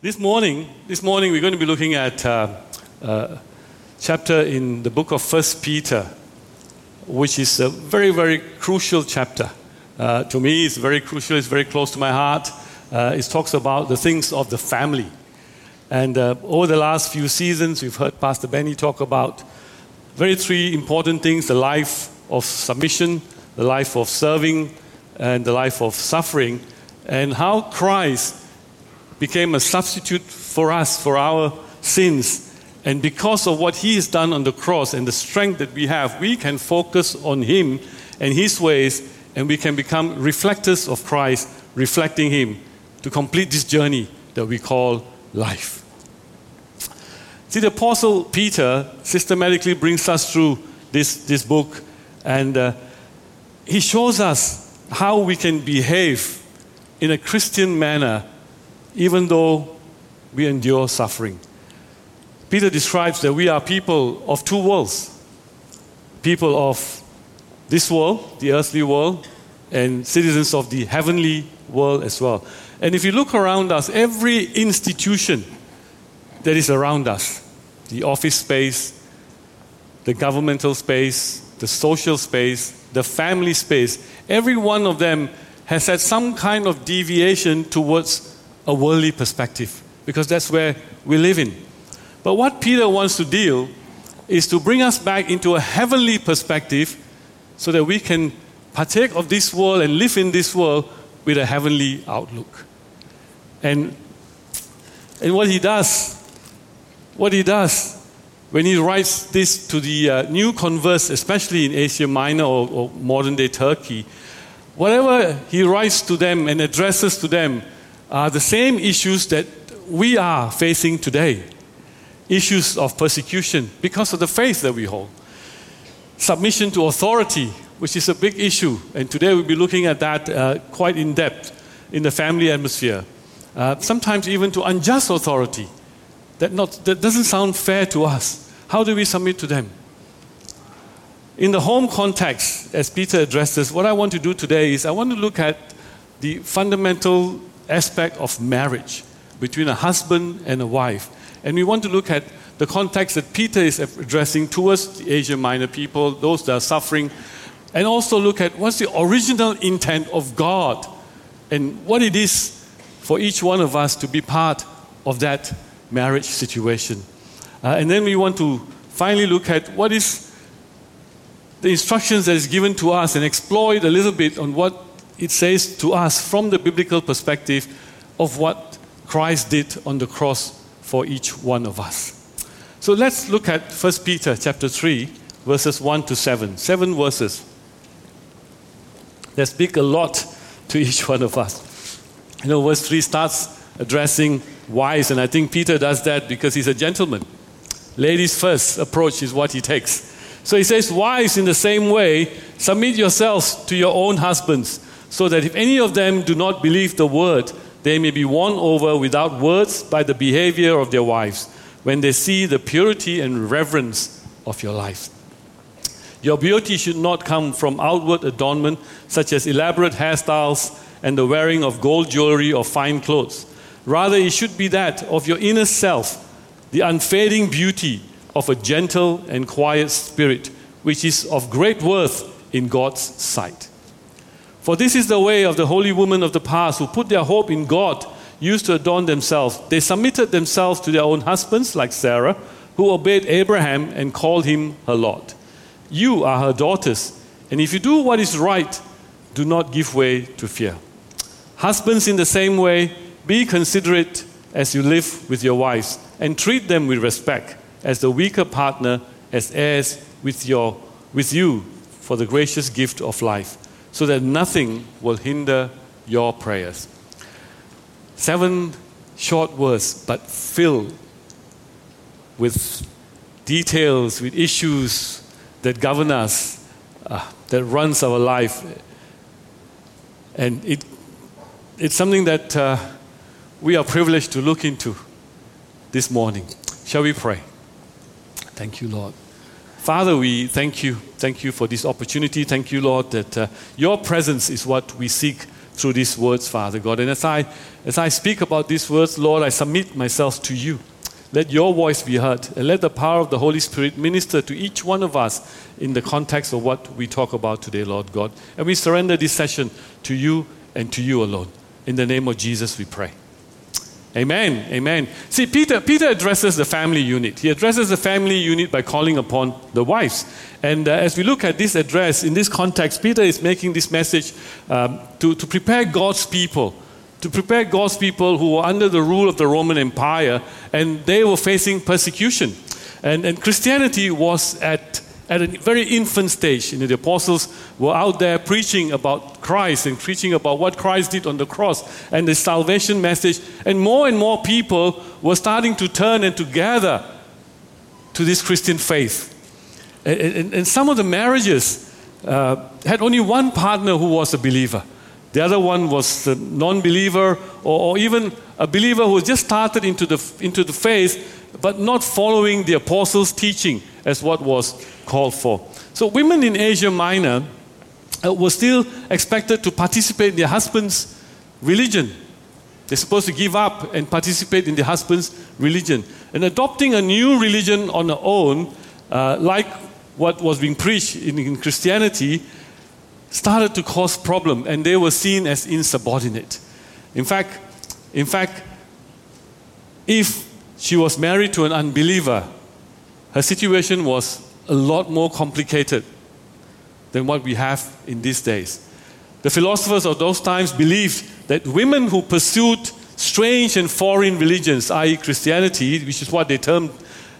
This morning, this morning we're going to be looking at uh, uh, chapter in the book of First Peter, which is a very, very crucial chapter. Uh, to me, it's very crucial. It's very close to my heart. Uh, it talks about the things of the family. And uh, over the last few seasons, we've heard Pastor Benny talk about very three important things: the life of submission, the life of serving, and the life of suffering, and how Christ became a substitute for us for our sins. And because of what he has done on the cross and the strength that we have, we can focus on him and his ways, and we can become reflectors of Christ, reflecting him to complete this journey that we call life. See, the Apostle Peter systematically brings us through this, this book, and uh, he shows us how we can behave in a Christian manner even though we endure suffering. Peter describes that we are people of two worlds people of this world, the earthly world, and citizens of the heavenly world as well. And if you look around us, every institution that is around us, the office space, the governmental space, the social space, the family space, every one of them has had some kind of deviation towards a worldly perspective because that's where we live in. But what Peter wants to deal is to bring us back into a heavenly perspective so that we can partake of this world and live in this world with a heavenly outlook. And, and what he does, what he does when he writes this to the uh, new converts, especially in Asia Minor or, or modern day Turkey, whatever he writes to them and addresses to them, are the same issues that we are facing today issues of persecution because of the faith that we hold, submission to authority, which is a big issue, and today we'll be looking at that uh, quite in depth in the family atmosphere. Uh, sometimes even to unjust authority that, not, that doesn't sound fair to us. How do we submit to them? In the home context, as Peter addresses, what I want to do today is I want to look at the fundamental aspect of marriage between a husband and a wife. And we want to look at the context that Peter is addressing towards the Asia Minor people, those that are suffering, and also look at what's the original intent of God and what it is for each one of us to be part of that marriage situation. Uh, and then we want to finally look at what is the instructions that is given to us and explore it a little bit on what it says to us from the biblical perspective of what Christ did on the cross for each one of us. So let's look at 1 Peter chapter 3 verses 1 to 7. 7 verses. They speak a lot to each one of us. You know, verse 3 starts addressing wives, and I think Peter does that because he's a gentleman. Ladies first approach is what he takes. So he says, Wives, in the same way, submit yourselves to your own husbands so that if any of them do not believe the word, they may be won over without words by the behavior of their wives when they see the purity and reverence of your life. Your beauty should not come from outward adornment, such as elaborate hairstyles and the wearing of gold jewelry or fine clothes. Rather, it should be that of your inner self, the unfading beauty of a gentle and quiet spirit, which is of great worth in God's sight. For this is the way of the holy women of the past who put their hope in God, used to adorn themselves. They submitted themselves to their own husbands, like Sarah, who obeyed Abraham and called him her Lord. You are her daughters, and if you do what is right, do not give way to fear. Husbands, in the same way, be considerate as you live with your wives, and treat them with respect as the weaker partner, as heirs with, your, with you for the gracious gift of life so that nothing will hinder your prayers. Seven short words, but filled with details, with issues that govern us, uh, that runs our life. And it, it's something that uh, we are privileged to look into this morning. Shall we pray? Thank you, Lord. Father, we thank you. Thank you for this opportunity. Thank you, Lord, that uh, your presence is what we seek through these words, Father God. And as I, as I speak about these words, Lord, I submit myself to you. Let your voice be heard, and let the power of the Holy Spirit minister to each one of us in the context of what we talk about today, Lord God. And we surrender this session to you and to you alone. In the name of Jesus, we pray. Amen. Amen. See, Peter, Peter addresses the family unit. He addresses the family unit by calling upon the wives. And uh, as we look at this address in this context, Peter is making this message um, to, to prepare God's people, to prepare God's people who were under the rule of the Roman Empire and they were facing persecution. And, and Christianity was at at a very infant stage. You know, the apostles were out there preaching about Christ and preaching about what Christ did on the cross and the salvation message. And more and more people were starting to turn and to gather to this Christian faith. And, and, and some of the marriages uh, had only one partner who was a believer. The other one was a non believer or, or even a believer who just started into the, into the faith but not following the apostles' teaching as what was called for. So, women in Asia Minor uh, were still expected to participate in their husband's religion. They're supposed to give up and participate in their husband's religion. And adopting a new religion on their own, uh, like what was being preached in, in Christianity, started to cause problem, and they were seen as insubordinate. In fact, in fact, if she was married to an unbeliever, her situation was a lot more complicated than what we have in these days. The philosophers of those times believed that women who pursued strange and foreign religions, i.e., Christianity, which is what they termed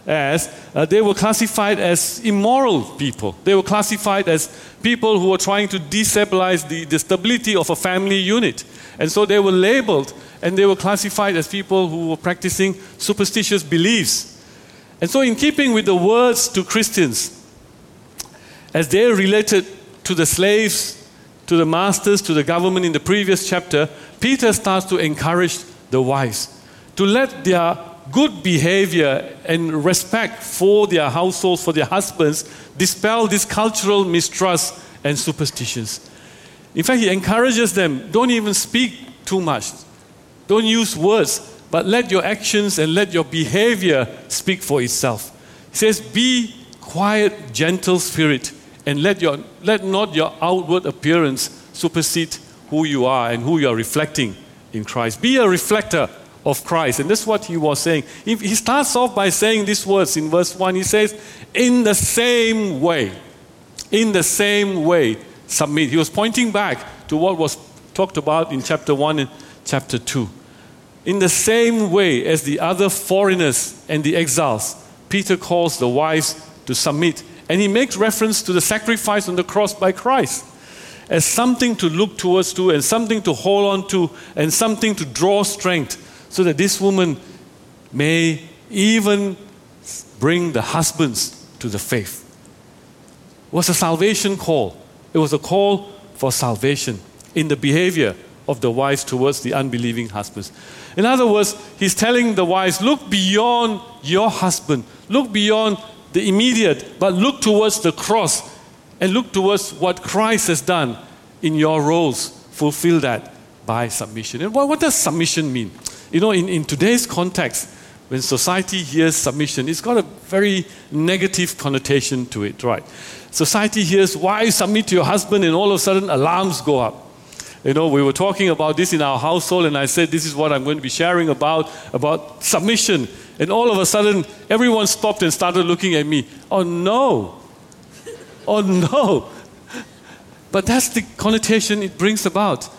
as, uh, they were classified as immoral people. They were classified as people who were trying to destabilize the, the stability of a family unit. And so they were labeled and they were classified as people who were practicing superstitious beliefs. And so, in keeping with the words to Christians, as they related to the slaves, to the masters, to the government in the previous chapter, Peter starts to encourage the wives to let their good behavior and respect for their households, for their husbands, dispel this cultural mistrust and superstitions. In fact, he encourages them don't even speak too much, don't use words, but let your actions and let your behavior speak for itself. He says, Be quiet, gentle spirit, and let, your, let not your outward appearance supersede who you are and who you are reflecting in Christ. Be a reflector of Christ. And that's what he was saying. He starts off by saying these words in verse 1. He says, In the same way, in the same way, submit. He was pointing back to what was talked about in chapter 1 and chapter 2. In the same way as the other foreigners and the exiles, Peter calls the wives to submit. And he makes reference to the sacrifice on the cross by Christ as something to look towards to and something to hold on to and something to draw strength so that this woman may even bring the husbands to the faith. It was a salvation call. It was a call for salvation in the behavior of the wives towards the unbelieving husbands. In other words, he's telling the wives, look beyond your husband, look beyond the immediate, but look towards the cross and look towards what Christ has done in your roles. Fulfill that by submission. And what, what does submission mean? You know, in, in today's context, when society hears submission, it's got a very negative connotation to it, right? Society hears, why submit to your husband, and all of a sudden alarms go up. You know, we were talking about this in our household, and I said, This is what I'm going to be sharing about, about submission. And all of a sudden, everyone stopped and started looking at me. Oh no! Oh no! But that's the connotation it brings about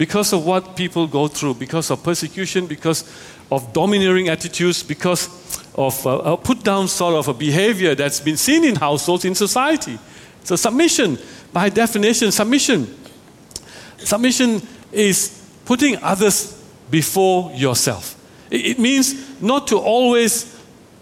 because of what people go through, because of persecution, because of domineering attitudes, because of uh, a put down sort of a behavior that's been seen in households, in society. So, submission, by definition, submission Submission is putting others before yourself. It means not to always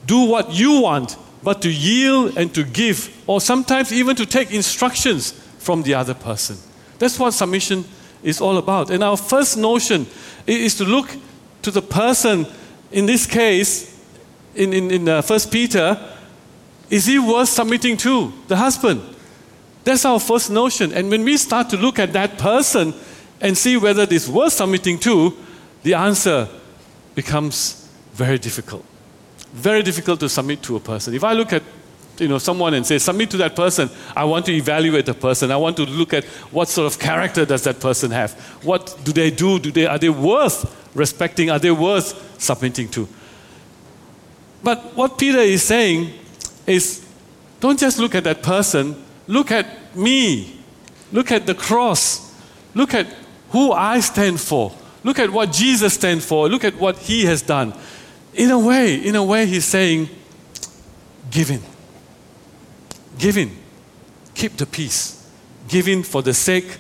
do what you want, but to yield and to give, or sometimes even to take instructions from the other person. That's what submission is all about. And our first notion is to look to the person, in this case, in, in, in uh, 1 Peter, is he worth submitting to? The husband. That's our first notion. And when we start to look at that person, and see whether it is worth submitting to, the answer becomes very difficult. Very difficult to submit to a person. If I look at you know, someone and say, submit to that person, I want to evaluate the person. I want to look at what sort of character does that person have. What do they do? Do they, are they worth respecting? Are they worth submitting to? But what Peter is saying is don't just look at that person, look at me. Look at the cross. Look at who I stand for. Look at what Jesus stands for. Look at what he has done. In a way, in a way, he's saying, give in. Give in. Keep the peace. Giving for the sake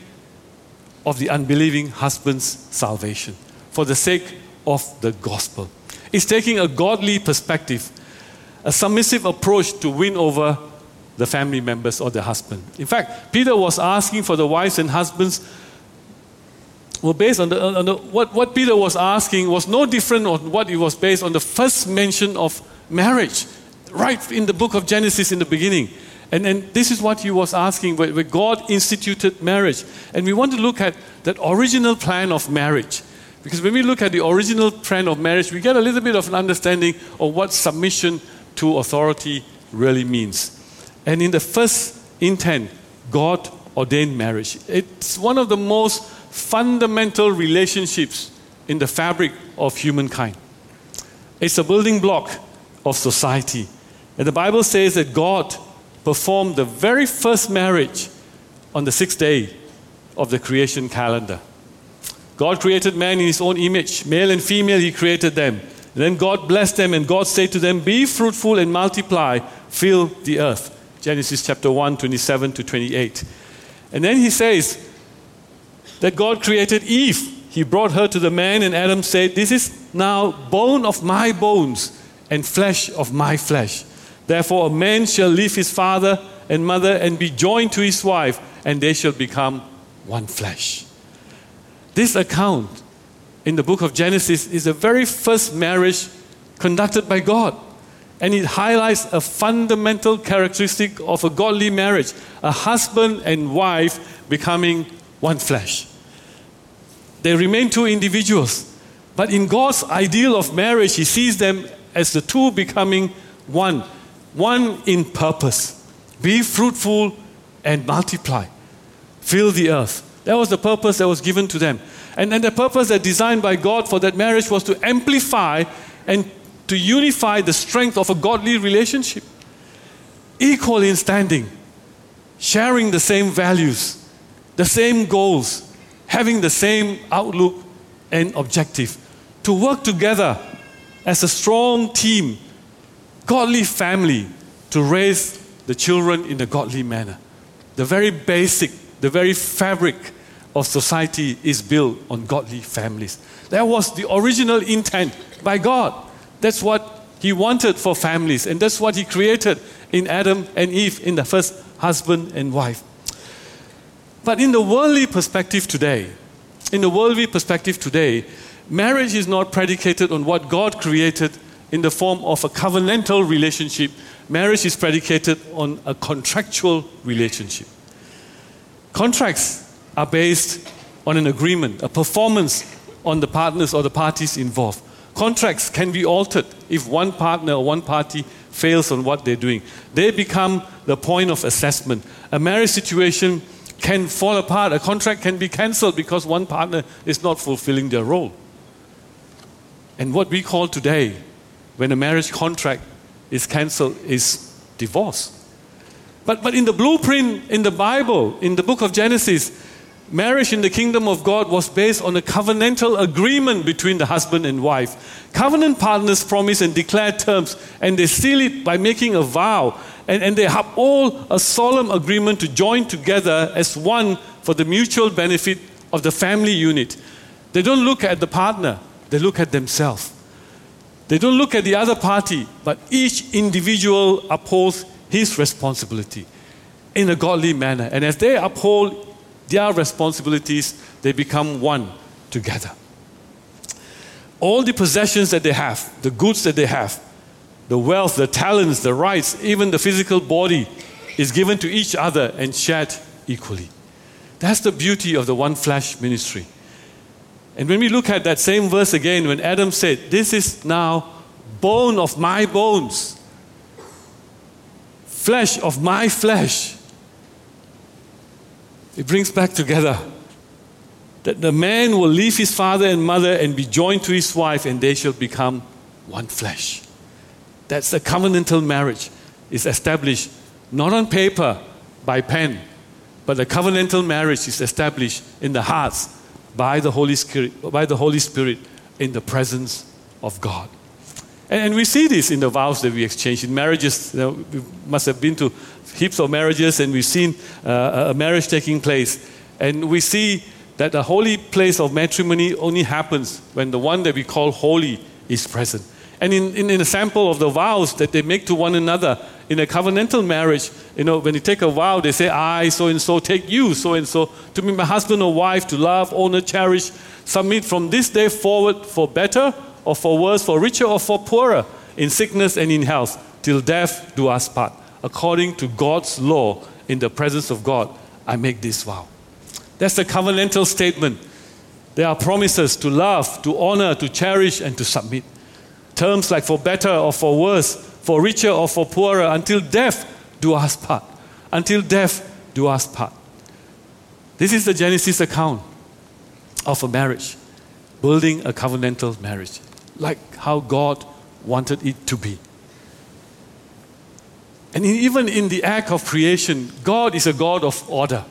of the unbelieving husband's salvation, for the sake of the gospel. It's taking a godly perspective, a submissive approach to win over the family members or the husband. In fact, Peter was asking for the wives and husbands. Well, based on, the, on the, what, what Peter was asking was no different on what it was based on the first mention of marriage, right in the book of Genesis in the beginning. And, and this is what he was asking where, where God instituted marriage. And we want to look at that original plan of marriage. Because when we look at the original plan of marriage, we get a little bit of an understanding of what submission to authority really means. And in the first intent, God ordained marriage. It's one of the most fundamental relationships in the fabric of humankind. It's a building block of society. And the Bible says that God performed the very first marriage on the sixth day of the creation calendar. God created man in his own image, male and female, he created them. And then God blessed them, and God said to them, Be fruitful and multiply, fill the earth. Genesis chapter 1, 27 to 28. And then he says that God created Eve. He brought her to the man, and Adam said, This is now bone of my bones and flesh of my flesh. Therefore, a man shall leave his father and mother and be joined to his wife, and they shall become one flesh. This account in the book of Genesis is the very first marriage conducted by God. And it highlights a fundamental characteristic of a godly marriage a husband and wife becoming one flesh. They remain two individuals, but in God's ideal of marriage, He sees them as the two becoming one, one in purpose. Be fruitful and multiply, fill the earth. That was the purpose that was given to them. And, and the purpose that designed by God for that marriage was to amplify and to unify the strength of a godly relationship. Equal in standing, sharing the same values, the same goals, having the same outlook and objective. To work together as a strong team, godly family, to raise the children in a godly manner. The very basic, the very fabric of society is built on godly families. That was the original intent by God. That's what He wanted for families, and that's what He created in Adam and Eve, in the first husband and wife. But in the worldly perspective today, in the worldly perspective today, marriage is not predicated on what God created in the form of a covenantal relationship. Marriage is predicated on a contractual relationship. Contracts are based on an agreement, a performance on the partners or the parties involved. Contracts can be altered if one partner or one party fails on what they're doing. They become the point of assessment. A marriage situation can fall apart. A contract can be cancelled because one partner is not fulfilling their role. And what we call today, when a marriage contract is cancelled, is divorce. But, but in the blueprint in the Bible, in the book of Genesis, Marriage in the kingdom of God was based on a covenantal agreement between the husband and wife. Covenant partners promise and declare terms, and they seal it by making a vow. And, and they have all a solemn agreement to join together as one for the mutual benefit of the family unit. They don't look at the partner, they look at themselves. They don't look at the other party, but each individual upholds his responsibility in a godly manner. And as they uphold their responsibilities, they become one together. All the possessions that they have, the goods that they have, the wealth, the talents, the rights, even the physical body is given to each other and shared equally. That's the beauty of the one flesh ministry. And when we look at that same verse again, when Adam said, This is now bone of my bones, flesh of my flesh, it brings back together that the man will leave his father and mother and be joined to his wife, and they shall become one flesh. That's a covenantal marriage. It's established not on paper by pen, but the covenantal marriage is established in the hearts by the Holy Spirit, by the Holy Spirit in the presence of God. And, and we see this in the vows that we exchange in marriages. You know, we must have been to heaps of marriages and we've seen uh, a marriage taking place. And we see that the holy place of matrimony only happens when the one that we call holy is present. And in, in, in a sample of the vows that they make to one another in a covenantal marriage, you know, when you take a vow, they say, I, so and so, take you, so and so, to be my husband or wife, to love, honor, cherish, submit from this day forward for better or for worse, for richer or for poorer, in sickness and in health, till death do us part. According to God's law, in the presence of God, I make this vow. That's the covenantal statement. There are promises to love, to honor, to cherish, and to submit. Terms like for better or for worse, for richer or for poorer, until death do us part. Until death do us part. This is the Genesis account of a marriage, building a covenantal marriage, like how God wanted it to be. And even in the act of creation, God is a God of order.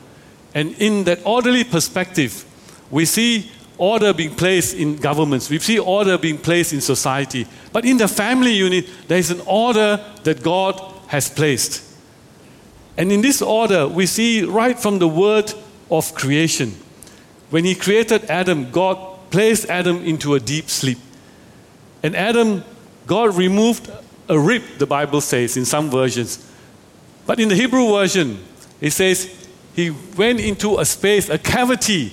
And in that orderly perspective, we see order being placed in governments, we see order being placed in society. But in the family unit, there is an order that God has placed. And in this order, we see right from the word of creation. When He created Adam, God placed Adam into a deep sleep. And Adam, God removed a rib, the Bible says in some versions. But in the Hebrew version, it says he went into a space, a cavity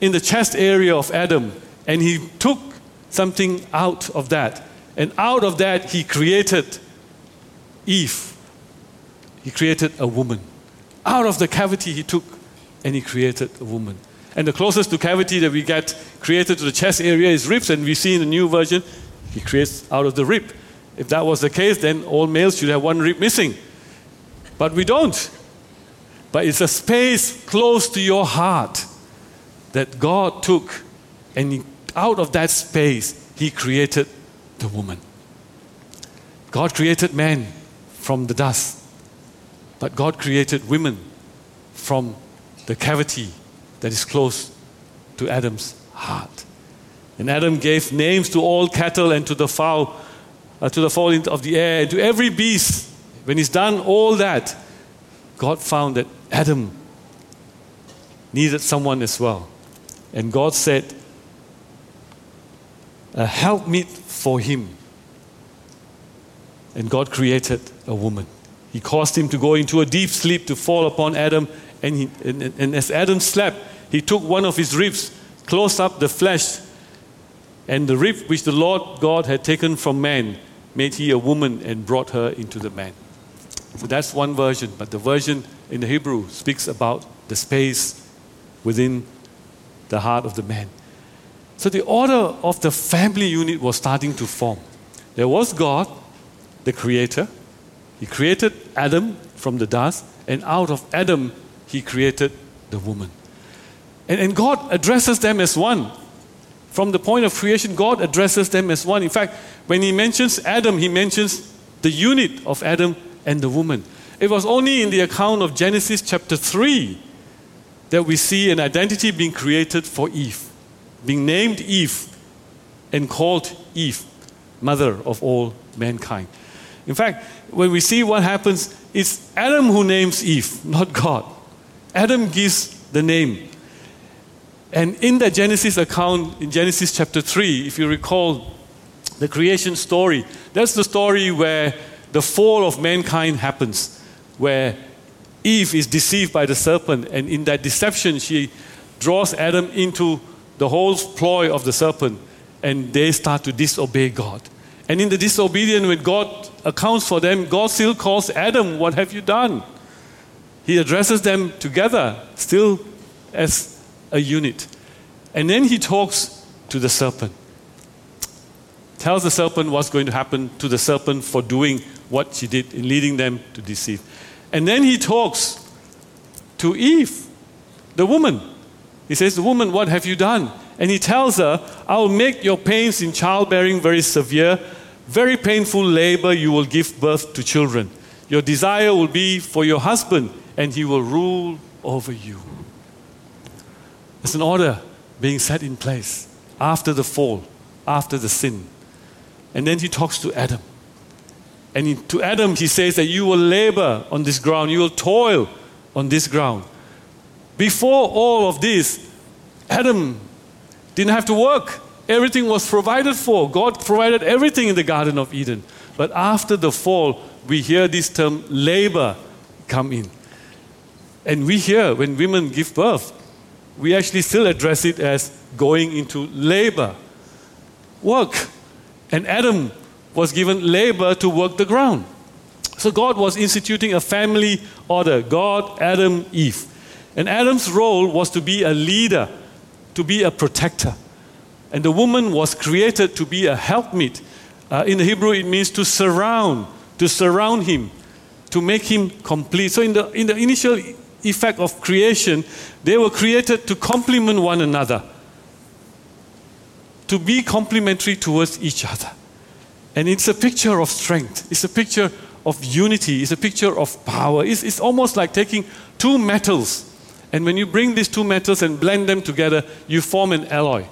in the chest area of Adam, and he took something out of that. And out of that, he created Eve. He created a woman. Out of the cavity, he took and he created a woman. And the closest to cavity that we get created to the chest area is ribs, and we see in the new version, he creates out of the rib. If that was the case, then all males should have one rib missing. But we don't but it's a space close to your heart that God took, and out of that space, He created the woman. God created man from the dust, but God created women from the cavity that is close to Adam's heart. And Adam gave names to all cattle and to the fowl, uh, to the fowl of the air, and to every beast. When he's done all that, God found that Adam needed someone as well. And God said, a helpmeet for him. And God created a woman. He caused him to go into a deep sleep to fall upon Adam. And, he, and, and as Adam slept, he took one of his ribs, closed up the flesh, and the rib which the Lord God had taken from man, made he a woman and brought her into the man. So that's one version, but the version in the Hebrew speaks about the space within the heart of the man. So the order of the family unit was starting to form. There was God, the creator. He created Adam from the dust, and out of Adam, he created the woman. And, and God addresses them as one. From the point of creation, God addresses them as one. In fact, when he mentions Adam, he mentions the unit of Adam and the woman. It was only in the account of Genesis chapter 3 that we see an identity being created for Eve, being named Eve and called Eve, mother of all mankind. In fact, when we see what happens, it's Adam who names Eve, not God. Adam gives the name. And in the Genesis account, in Genesis chapter 3, if you recall the creation story, that's the story where the fall of mankind happens, where Eve is deceived by the serpent, and in that deception, she draws Adam into the whole ploy of the serpent, and they start to disobey God. And in the disobedience, when God accounts for them, God still calls Adam, What have you done? He addresses them together, still as a unit. And then he talks to the serpent. Tells the serpent what's going to happen to the serpent for doing what she did in leading them to deceive. And then he talks to Eve, the woman. He says, woman, what have you done? And he tells her, I'll make your pains in childbearing very severe, very painful labor, you will give birth to children. Your desire will be for your husband, and he will rule over you. There's an order being set in place after the fall, after the sin. And then he talks to Adam. And to Adam, he says that you will labor on this ground, you will toil on this ground. Before all of this, Adam didn't have to work. Everything was provided for. God provided everything in the Garden of Eden. But after the fall, we hear this term labor come in. And we hear when women give birth, we actually still address it as going into labor, work. And Adam was given labor to work the ground. So God was instituting a family order God, Adam, Eve. And Adam's role was to be a leader, to be a protector. And the woman was created to be a helpmeet. Uh, in the Hebrew, it means to surround, to surround him, to make him complete. So, in the, in the initial effect of creation, they were created to complement one another, to be complementary towards each other. And it's a picture of strength, it's a picture of unity, it's a picture of power. It's, it's almost like taking two metals, and when you bring these two metals and blend them together, you form an alloy.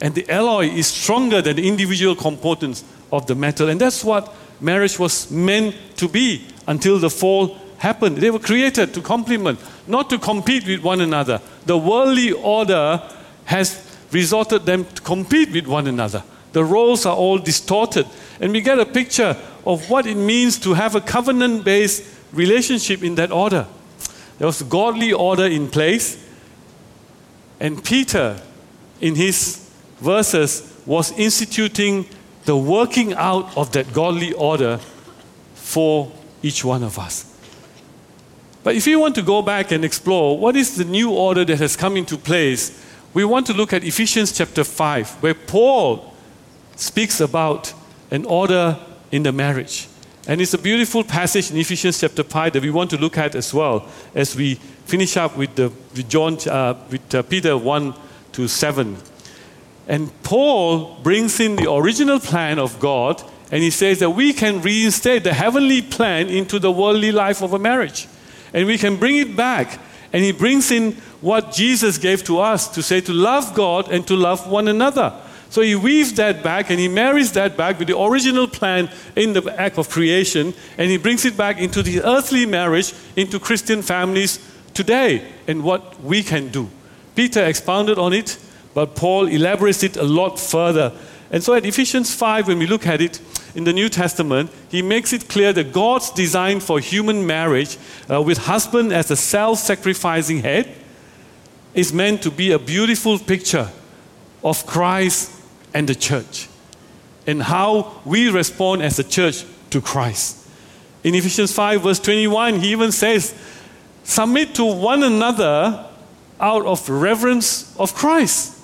And the alloy is stronger than the individual components of the metal. And that's what marriage was meant to be until the fall happened. They were created to complement, not to compete with one another. The worldly order has resorted them to compete with one another. The roles are all distorted. And we get a picture of what it means to have a covenant based relationship in that order. There was a godly order in place. And Peter, in his verses, was instituting the working out of that godly order for each one of us. But if you want to go back and explore what is the new order that has come into place, we want to look at Ephesians chapter 5, where Paul speaks about an order in the marriage. And it's a beautiful passage in Ephesians chapter 5 that we want to look at as well as we finish up with, the, with John, uh, with uh, Peter 1 to 7. And Paul brings in the original plan of God and he says that we can reinstate the heavenly plan into the worldly life of a marriage. And we can bring it back. And he brings in what Jesus gave to us to say to love God and to love one another. So he weaves that back and he marries that back with the original plan in the act of creation and he brings it back into the earthly marriage, into Christian families today and what we can do. Peter expounded on it, but Paul elaborates it a lot further. And so at Ephesians 5, when we look at it in the New Testament, he makes it clear that God's design for human marriage, uh, with husband as a self sacrificing head, is meant to be a beautiful picture of Christ and the church and how we respond as a church to Christ. In Ephesians 5, verse 21, he even says, Submit to one another out of reverence of Christ.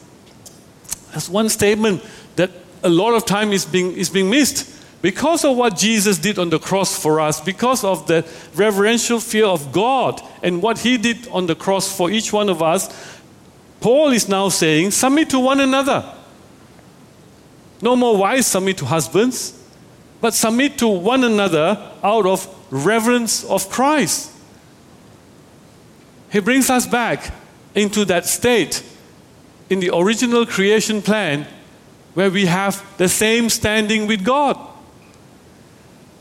That's one statement that a lot of time is being, is being missed. Because of what Jesus did on the cross for us, because of the reverential fear of God and what he did on the cross for each one of us, Paul is now saying, Submit to one another. No more wives submit to husbands, but submit to one another out of reverence of Christ. He brings us back into that state in the original creation plan where we have the same standing with God.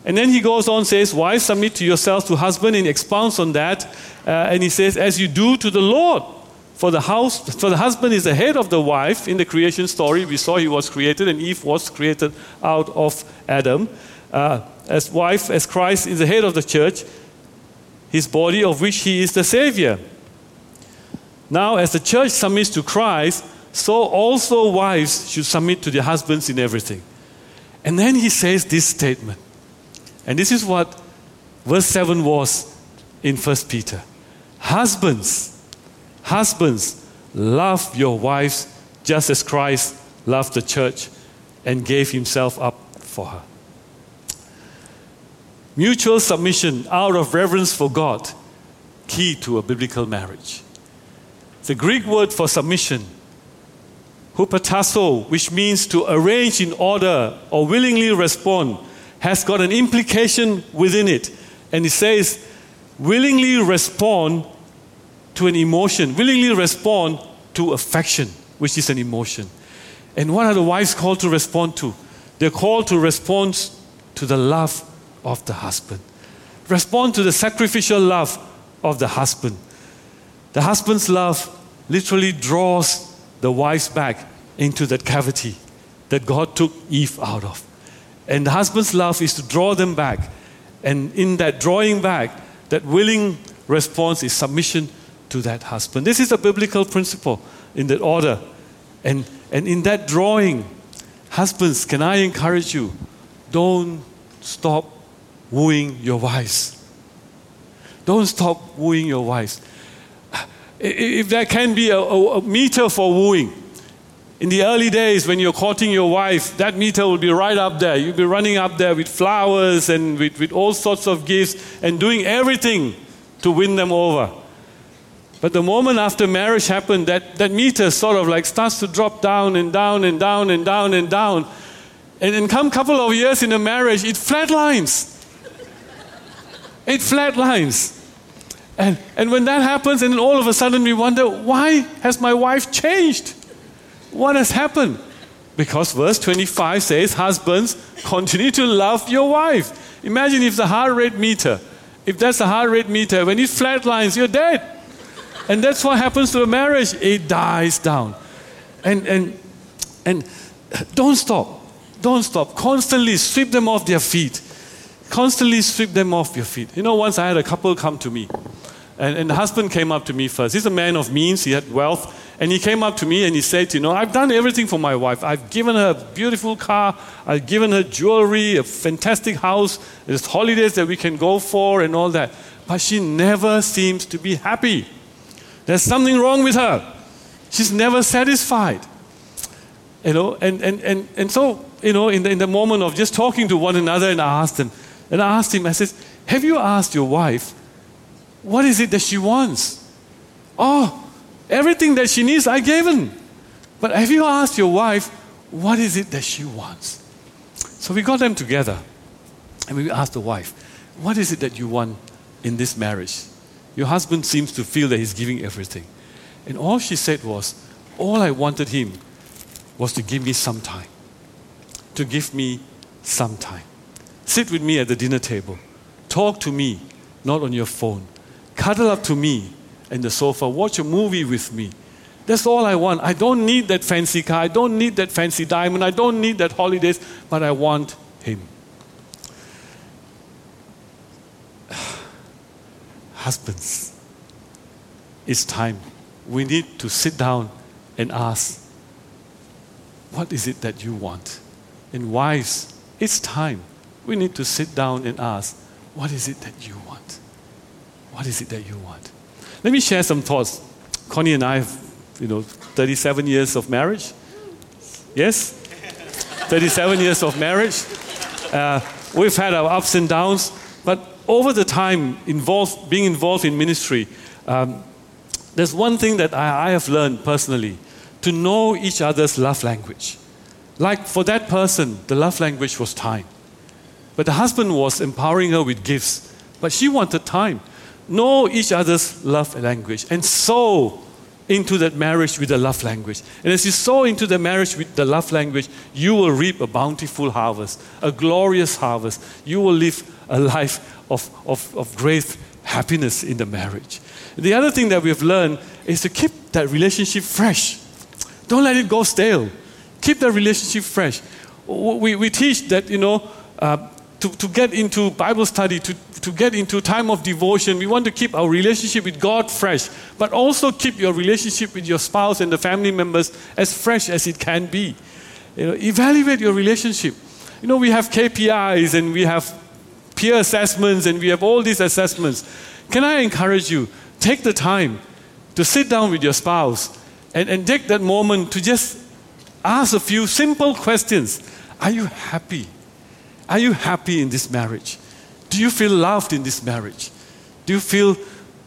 And then he goes on says, Wives, submit to yourselves to husband, and expounds on that. Uh, and he says, As you do to the Lord. For the house, for the husband is the head of the wife in the creation story. We saw he was created, and Eve was created out of Adam. Uh, as wife, as Christ is the head of the church, his body of which he is the savior. Now, as the church submits to Christ, so also wives should submit to their husbands in everything. And then he says this statement. And this is what verse 7 was in 1 Peter. Husbands, Husbands, love your wives just as Christ loved the church and gave himself up for her. Mutual submission out of reverence for God, key to a biblical marriage. The Greek word for submission, hupotasso, which means to arrange in order or willingly respond, has got an implication within it. And it says, willingly respond to an emotion, willingly respond to affection, which is an emotion. And what are the wives called to respond to? They're called to respond to the love of the husband. Respond to the sacrificial love of the husband. The husband's love literally draws the wives back into that cavity that God took Eve out of. And the husband's love is to draw them back. And in that drawing back, that willing response is submission to that husband. This is a biblical principle in that order. And, and in that drawing, husbands, can I encourage you? Don't stop wooing your wives. Don't stop wooing your wives. If there can be a, a, a meter for wooing, in the early days when you're courting your wife, that meter will be right up there. You'll be running up there with flowers and with, with all sorts of gifts and doing everything to win them over. But the moment after marriage happened, that, that meter sort of like starts to drop down and down and down and down and down. And then come couple of years in a marriage, it flatlines. it flatlines. And, and when that happens, and all of a sudden we wonder, why has my wife changed? What has happened? Because verse 25 says, Husbands, continue to love your wife. Imagine if the heart rate meter, if that's the heart rate meter, when it flatlines, you're dead. And that's what happens to a marriage. It dies down. And, and, and don't stop. Don't stop. Constantly sweep them off their feet. Constantly sweep them off your feet. You know, once I had a couple come to me, and, and the husband came up to me first. He's a man of means, he had wealth. And he came up to me and he said, You know, I've done everything for my wife. I've given her a beautiful car, I've given her jewelry, a fantastic house, there's holidays that we can go for, and all that. But she never seems to be happy. There's something wrong with her. She's never satisfied. You know, and, and, and, and so, you know, in the, in the moment of just talking to one another, and I asked him, and I asked him, I said, Have you asked your wife, what is it that she wants? Oh, everything that she needs, I gave her. But have you asked your wife, what is it that she wants? So we got them together, and we asked the wife, What is it that you want in this marriage? Your husband seems to feel that he's giving everything. And all she said was, All I wanted him was to give me some time. To give me some time. Sit with me at the dinner table. Talk to me, not on your phone. Cuddle up to me in the sofa. Watch a movie with me. That's all I want. I don't need that fancy car. I don't need that fancy diamond. I don't need that holidays, but I want him. Husbands, it's time. We need to sit down and ask, what is it that you want? And wives, it's time. We need to sit down and ask, what is it that you want? What is it that you want? Let me share some thoughts. Connie and I have, you know, 37 years of marriage. Yes? 37 years of marriage. Uh, we've had our ups and downs, but over the time involved, being involved in ministry, um, there's one thing that I, I have learned personally to know each other's love language. Like for that person, the love language was time. But the husband was empowering her with gifts, but she wanted time. Know each other's love language and sow into that marriage with the love language. And as you sow into the marriage with the love language, you will reap a bountiful harvest, a glorious harvest. You will live a life of, of, of great happiness in the marriage. The other thing that we've learned is to keep that relationship fresh. Don't let it go stale. Keep that relationship fresh. We, we teach that, you know, uh, to, to get into Bible study, to, to get into time of devotion, we want to keep our relationship with God fresh, but also keep your relationship with your spouse and the family members as fresh as it can be. You know, evaluate your relationship. You know, we have KPIs and we have peer assessments, and we have all these assessments. Can I encourage you? Take the time to sit down with your spouse and, and take that moment to just ask a few simple questions. Are you happy? Are you happy in this marriage? Do you feel loved in this marriage? Do you feel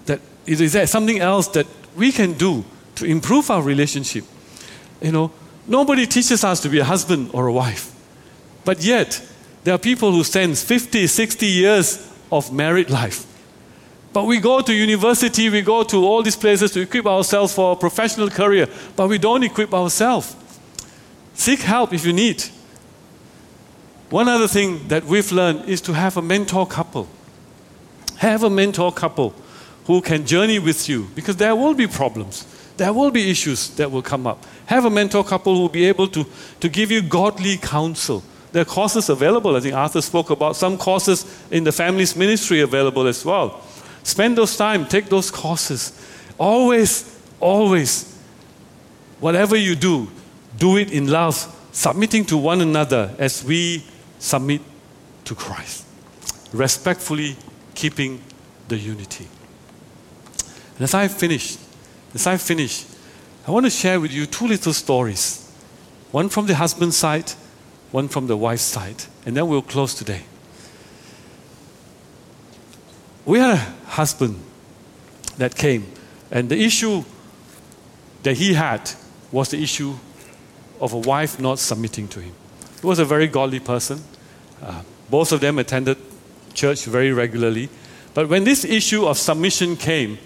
that is there something else that we can do to improve our relationship? You know, nobody teaches us to be a husband or a wife. But yet, there are people who spend 50, 60 years of married life. But we go to university, we go to all these places to equip ourselves for a professional career, but we don't equip ourselves. Seek help if you need. One other thing that we've learned is to have a mentor couple. Have a mentor couple who can journey with you because there will be problems. There will be issues that will come up. Have a mentor couple who will be able to, to give you godly counsel. There are courses available. I think Arthur spoke about some courses in the family's ministry available as well. Spend those time, take those courses. Always, always, whatever you do, do it in love, submitting to one another as we submit to Christ. Respectfully keeping the unity. And as I finish, as I finish, I want to share with you two little stories. One from the husband's side, one from the wife's side. And then we'll close today. We had a husband that came, and the issue that he had was the issue of a wife not submitting to him. He was a very godly person. Uh, both of them attended church very regularly. But when this issue of submission came,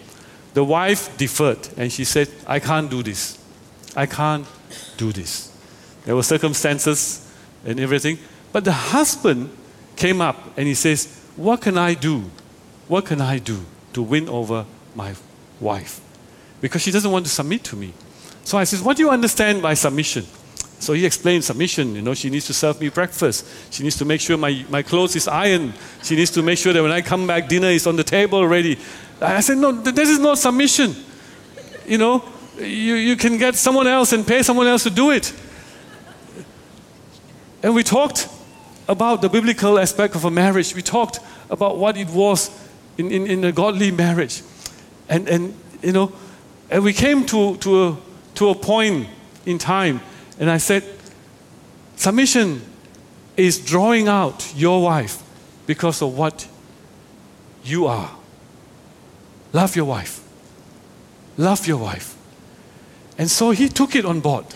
the wife deferred and she said, I can't do this. I can't do this. There were circumstances and everything. But the husband came up and he says, What can I do? What can I do to win over my wife? Because she doesn't want to submit to me. So I says, What do you understand by submission? So he explained submission. You know, she needs to serve me breakfast. She needs to make sure my, my clothes is ironed. She needs to make sure that when I come back, dinner is on the table already. I said, no, this is not submission. You know, you, you can get someone else and pay someone else to do it. And we talked about the biblical aspect of a marriage. We talked about what it was in, in, in a godly marriage. And, and, you know, and we came to, to, a, to a point in time and I said, submission is drawing out your wife because of what you are. Love your wife. Love your wife. And so he took it on board.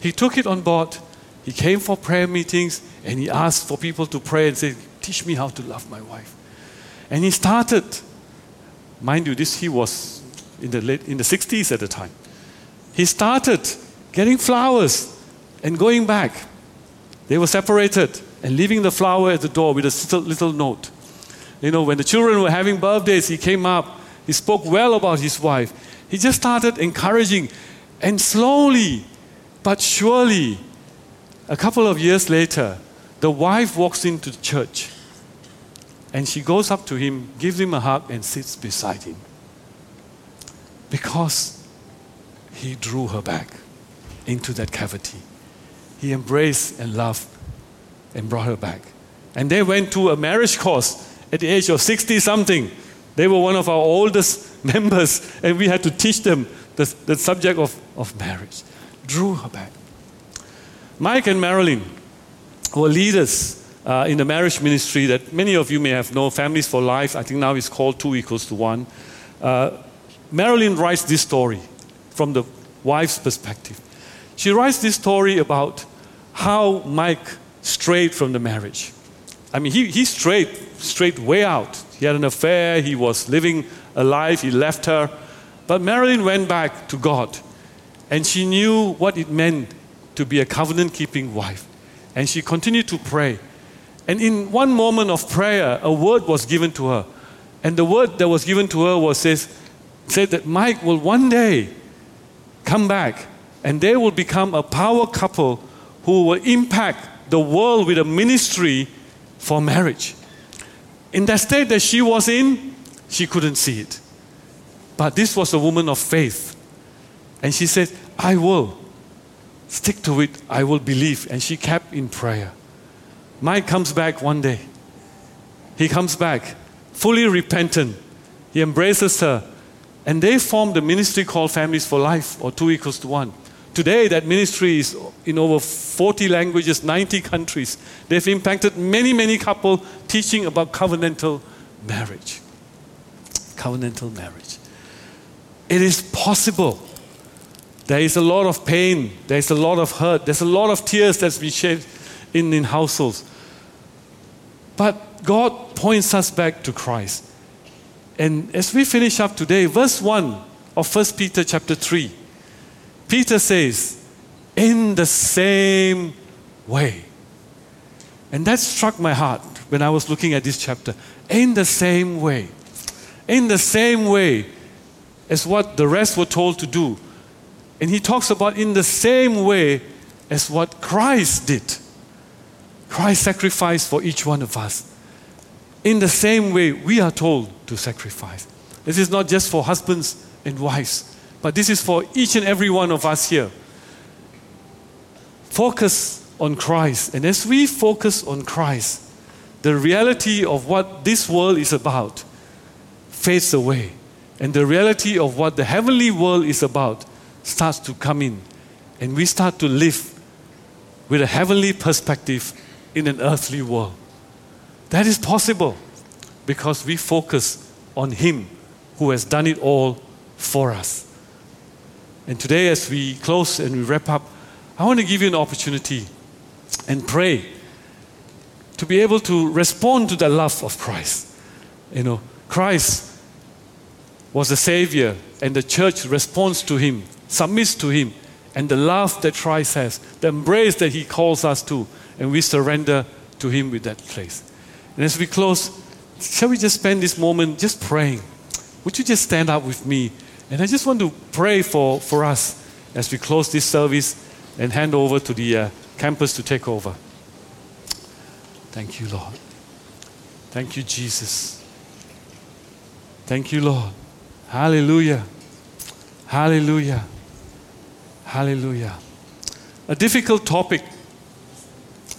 He took it on board. He came for prayer meetings and he asked for people to pray and say, Teach me how to love my wife. And he started, mind you, this he was in the late in the 60s at the time. He started getting flowers and going back. They were separated and leaving the flower at the door with a little, little note. You know, when the children were having birthdays, he came up, he spoke well about his wife. He just started encouraging, and slowly but surely, a couple of years later, the wife walks into the church and she goes up to him, gives him a hug, and sits beside him. Because he drew her back into that cavity. He embraced and loved and brought her back. And they went to a marriage course at the age of 60 something. They were one of our oldest members, and we had to teach them the, the subject of, of marriage. Drew her back. Mike and Marilyn were leaders uh, in the marriage ministry that many of you may have known, Families for Life. I think now it's called Two Equals to One. Uh, Marilyn writes this story from the wife's perspective. She writes this story about how Mike strayed from the marriage. I mean, he, he strayed, strayed way out. He had an affair, he was living a life, he left her. But Marilyn went back to God, and she knew what it meant to be a covenant keeping wife. And she continued to pray. And in one moment of prayer, a word was given to her. And the word that was given to her was says, said that Mike will one day come back and they will become a power couple who will impact the world with a ministry for marriage. In that state that she was in, she couldn't see it. But this was a woman of faith. And she said, I will stick to it, I will believe. And she kept in prayer. Mike comes back one day. He comes back fully repentant. He embraces her And they formed a ministry called Families for Life, or Two Equals to One. Today, that ministry is in over 40 languages, 90 countries. They've impacted many, many couples teaching about covenantal marriage. Covenantal marriage. It is possible. There is a lot of pain, there's a lot of hurt, there's a lot of tears that's been shed in, in households. But God points us back to Christ. And as we finish up today, verse 1 of 1 Peter chapter 3, Peter says, in the same way. And that struck my heart when I was looking at this chapter. In the same way. In the same way as what the rest were told to do. And he talks about in the same way as what Christ did. Christ sacrificed for each one of us in the same way we are told to sacrifice. This is not just for husbands and wives, but this is for each and every one of us here. Focus on Christ. And as we focus on Christ, the reality of what this world is about fades away. And the reality of what the heavenly world is about starts to come in. And we start to live with a heavenly perspective in an earthly world. That is possible because we focus on Him who has done it all for us. And today, as we close and we wrap up, I want to give you an opportunity and pray to be able to respond to the love of Christ. You know, Christ was the Savior, and the church responds to Him, submits to Him, and the love that Christ has, the embrace that He calls us to, and we surrender to Him with that place. And as we close, shall we just spend this moment just praying? Would you just stand up with me? And I just want to pray for, for us as we close this service and hand over to the uh, campus to take over. Thank you, Lord. Thank you, Jesus. Thank you, Lord. Hallelujah. Hallelujah. Hallelujah. A difficult topic.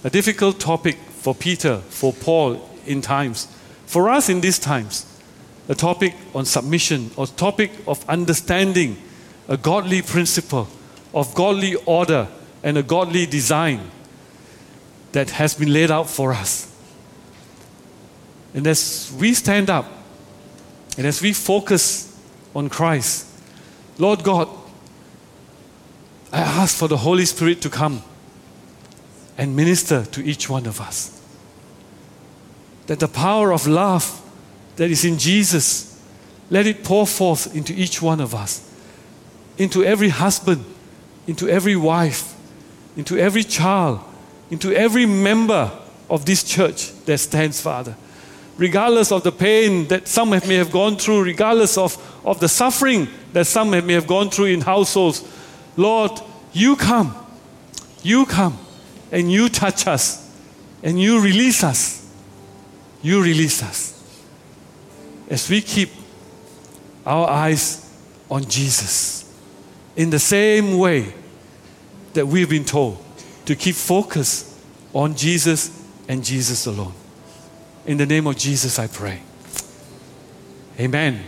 A difficult topic for Peter, for Paul in times. For us in these times, a topic on submission, a topic of understanding a godly principle, of godly order, and a godly design that has been laid out for us. And as we stand up and as we focus on Christ, Lord God, I ask for the Holy Spirit to come and minister to each one of us. That the power of love that is in Jesus, let it pour forth into each one of us, into every husband, into every wife, into every child, into every member of this church that stands, Father. Regardless of the pain that some may have gone through, regardless of, of the suffering that some may have gone through in households, Lord, you come. You come and you touch us and you release us. You release us. As we keep our eyes on Jesus in the same way that we've been told to keep focus on Jesus and Jesus alone. In the name of Jesus, I pray. Amen.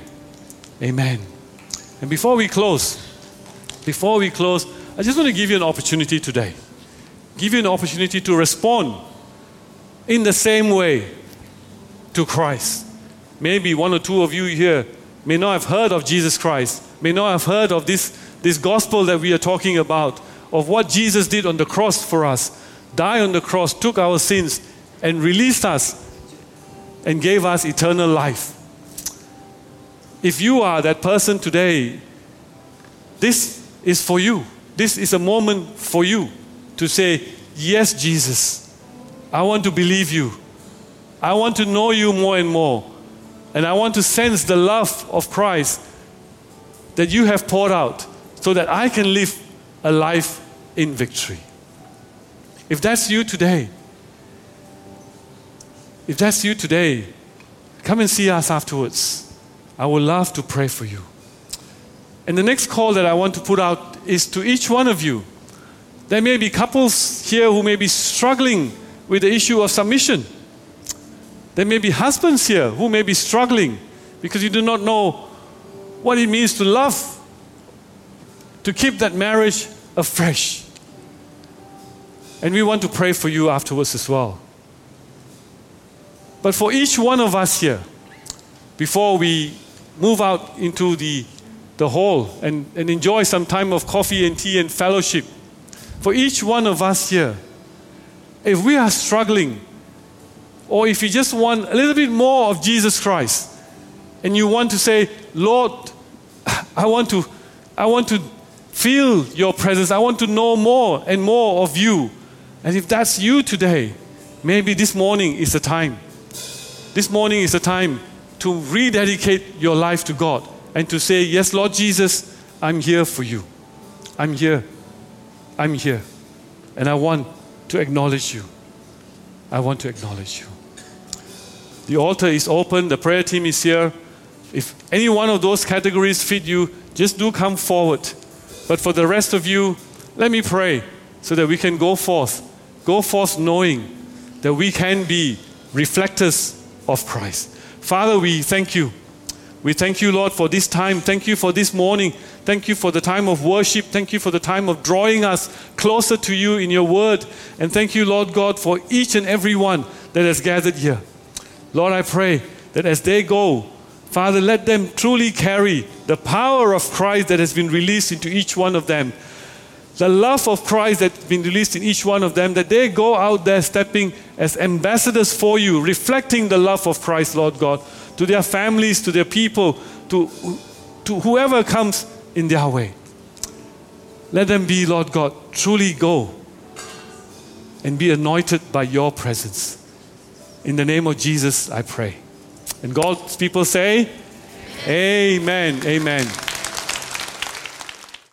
Amen. And before we close, before we close, I just want to give you an opportunity today give you an opportunity to respond in the same way to Christ. Maybe one or two of you here may not have heard of Jesus Christ, may not have heard of this, this gospel that we are talking about, of what Jesus did on the cross for us, died on the cross, took our sins, and released us and gave us eternal life. If you are that person today, this is for you. This is a moment for you to say, Yes, Jesus, I want to believe you. I want to know you more and more. And I want to sense the love of Christ that you have poured out so that I can live a life in victory. If that's you today, if that's you today, come and see us afterwards. I would love to pray for you. And the next call that I want to put out is to each one of you there may be couples here who may be struggling with the issue of submission. There may be husbands here who may be struggling because you do not know what it means to love, to keep that marriage afresh. And we want to pray for you afterwards as well. But for each one of us here, before we move out into the, the hall and, and enjoy some time of coffee and tea and fellowship, for each one of us here, if we are struggling, or if you just want a little bit more of Jesus Christ, and you want to say, Lord, I want to, I want to feel your presence. I want to know more and more of you. And if that's you today, maybe this morning is the time. This morning is the time to rededicate your life to God and to say, Yes, Lord Jesus, I'm here for you. I'm here. I'm here. And I want to acknowledge you. I want to acknowledge you. The altar is open, the prayer team is here. If any one of those categories fit you, just do come forward. But for the rest of you, let me pray so that we can go forth. Go forth knowing that we can be reflectors of Christ. Father, we thank you. We thank you, Lord, for this time. Thank you for this morning. Thank you for the time of worship. Thank you for the time of drawing us closer to you in your word. And thank you, Lord God, for each and every one that has gathered here. Lord, I pray that as they go, Father, let them truly carry the power of Christ that has been released into each one of them. The love of Christ that's been released in each one of them, that they go out there stepping as ambassadors for you, reflecting the love of Christ, Lord God, to their families, to their people, to, to whoever comes in their way. Let them be, Lord God, truly go and be anointed by your presence. In the name of Jesus, I pray. And God's people say, Amen. Amen.